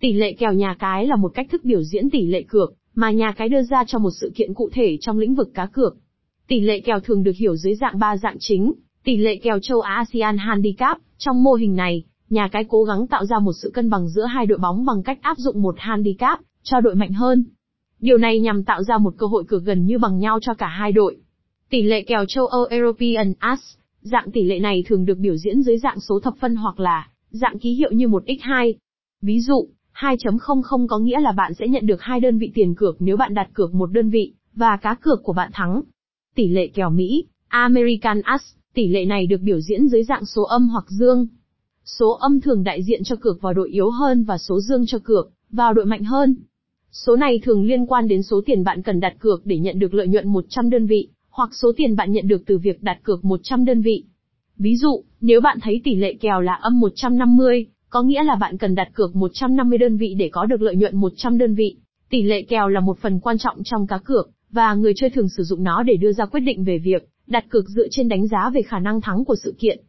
Tỷ lệ kèo nhà cái là một cách thức biểu diễn tỷ lệ cược mà nhà cái đưa ra cho một sự kiện cụ thể trong lĩnh vực cá cược. Tỷ lệ kèo thường được hiểu dưới dạng ba dạng chính, tỷ lệ kèo châu Á ASEAN Handicap, trong mô hình này, nhà cái cố gắng tạo ra một sự cân bằng giữa hai đội bóng bằng cách áp dụng một handicap cho đội mạnh hơn. Điều này nhằm tạo ra một cơ hội cược gần như bằng nhau cho cả hai đội. Tỷ lệ kèo châu Âu European As, dạng tỷ lệ này thường được biểu diễn dưới dạng số thập phân hoặc là dạng ký hiệu như một x2. Ví dụ, 2.00 có nghĩa là bạn sẽ nhận được hai đơn vị tiền cược nếu bạn đặt cược một đơn vị, và cá cược của bạn thắng. Tỷ lệ kèo Mỹ, American As, tỷ lệ này được biểu diễn dưới dạng số âm hoặc dương. Số âm thường đại diện cho cược vào đội yếu hơn và số dương cho cược vào đội mạnh hơn. Số này thường liên quan đến số tiền bạn cần đặt cược để nhận được lợi nhuận 100 đơn vị, hoặc số tiền bạn nhận được từ việc đặt cược 100 đơn vị. Ví dụ, nếu bạn thấy tỷ lệ kèo là âm 150, có nghĩa là bạn cần đặt cược 150 đơn vị để có được lợi nhuận 100 đơn vị. Tỷ lệ kèo là một phần quan trọng trong cá cược, và người chơi thường sử dụng nó để đưa ra quyết định về việc đặt cược dựa trên đánh giá về khả năng thắng của sự kiện.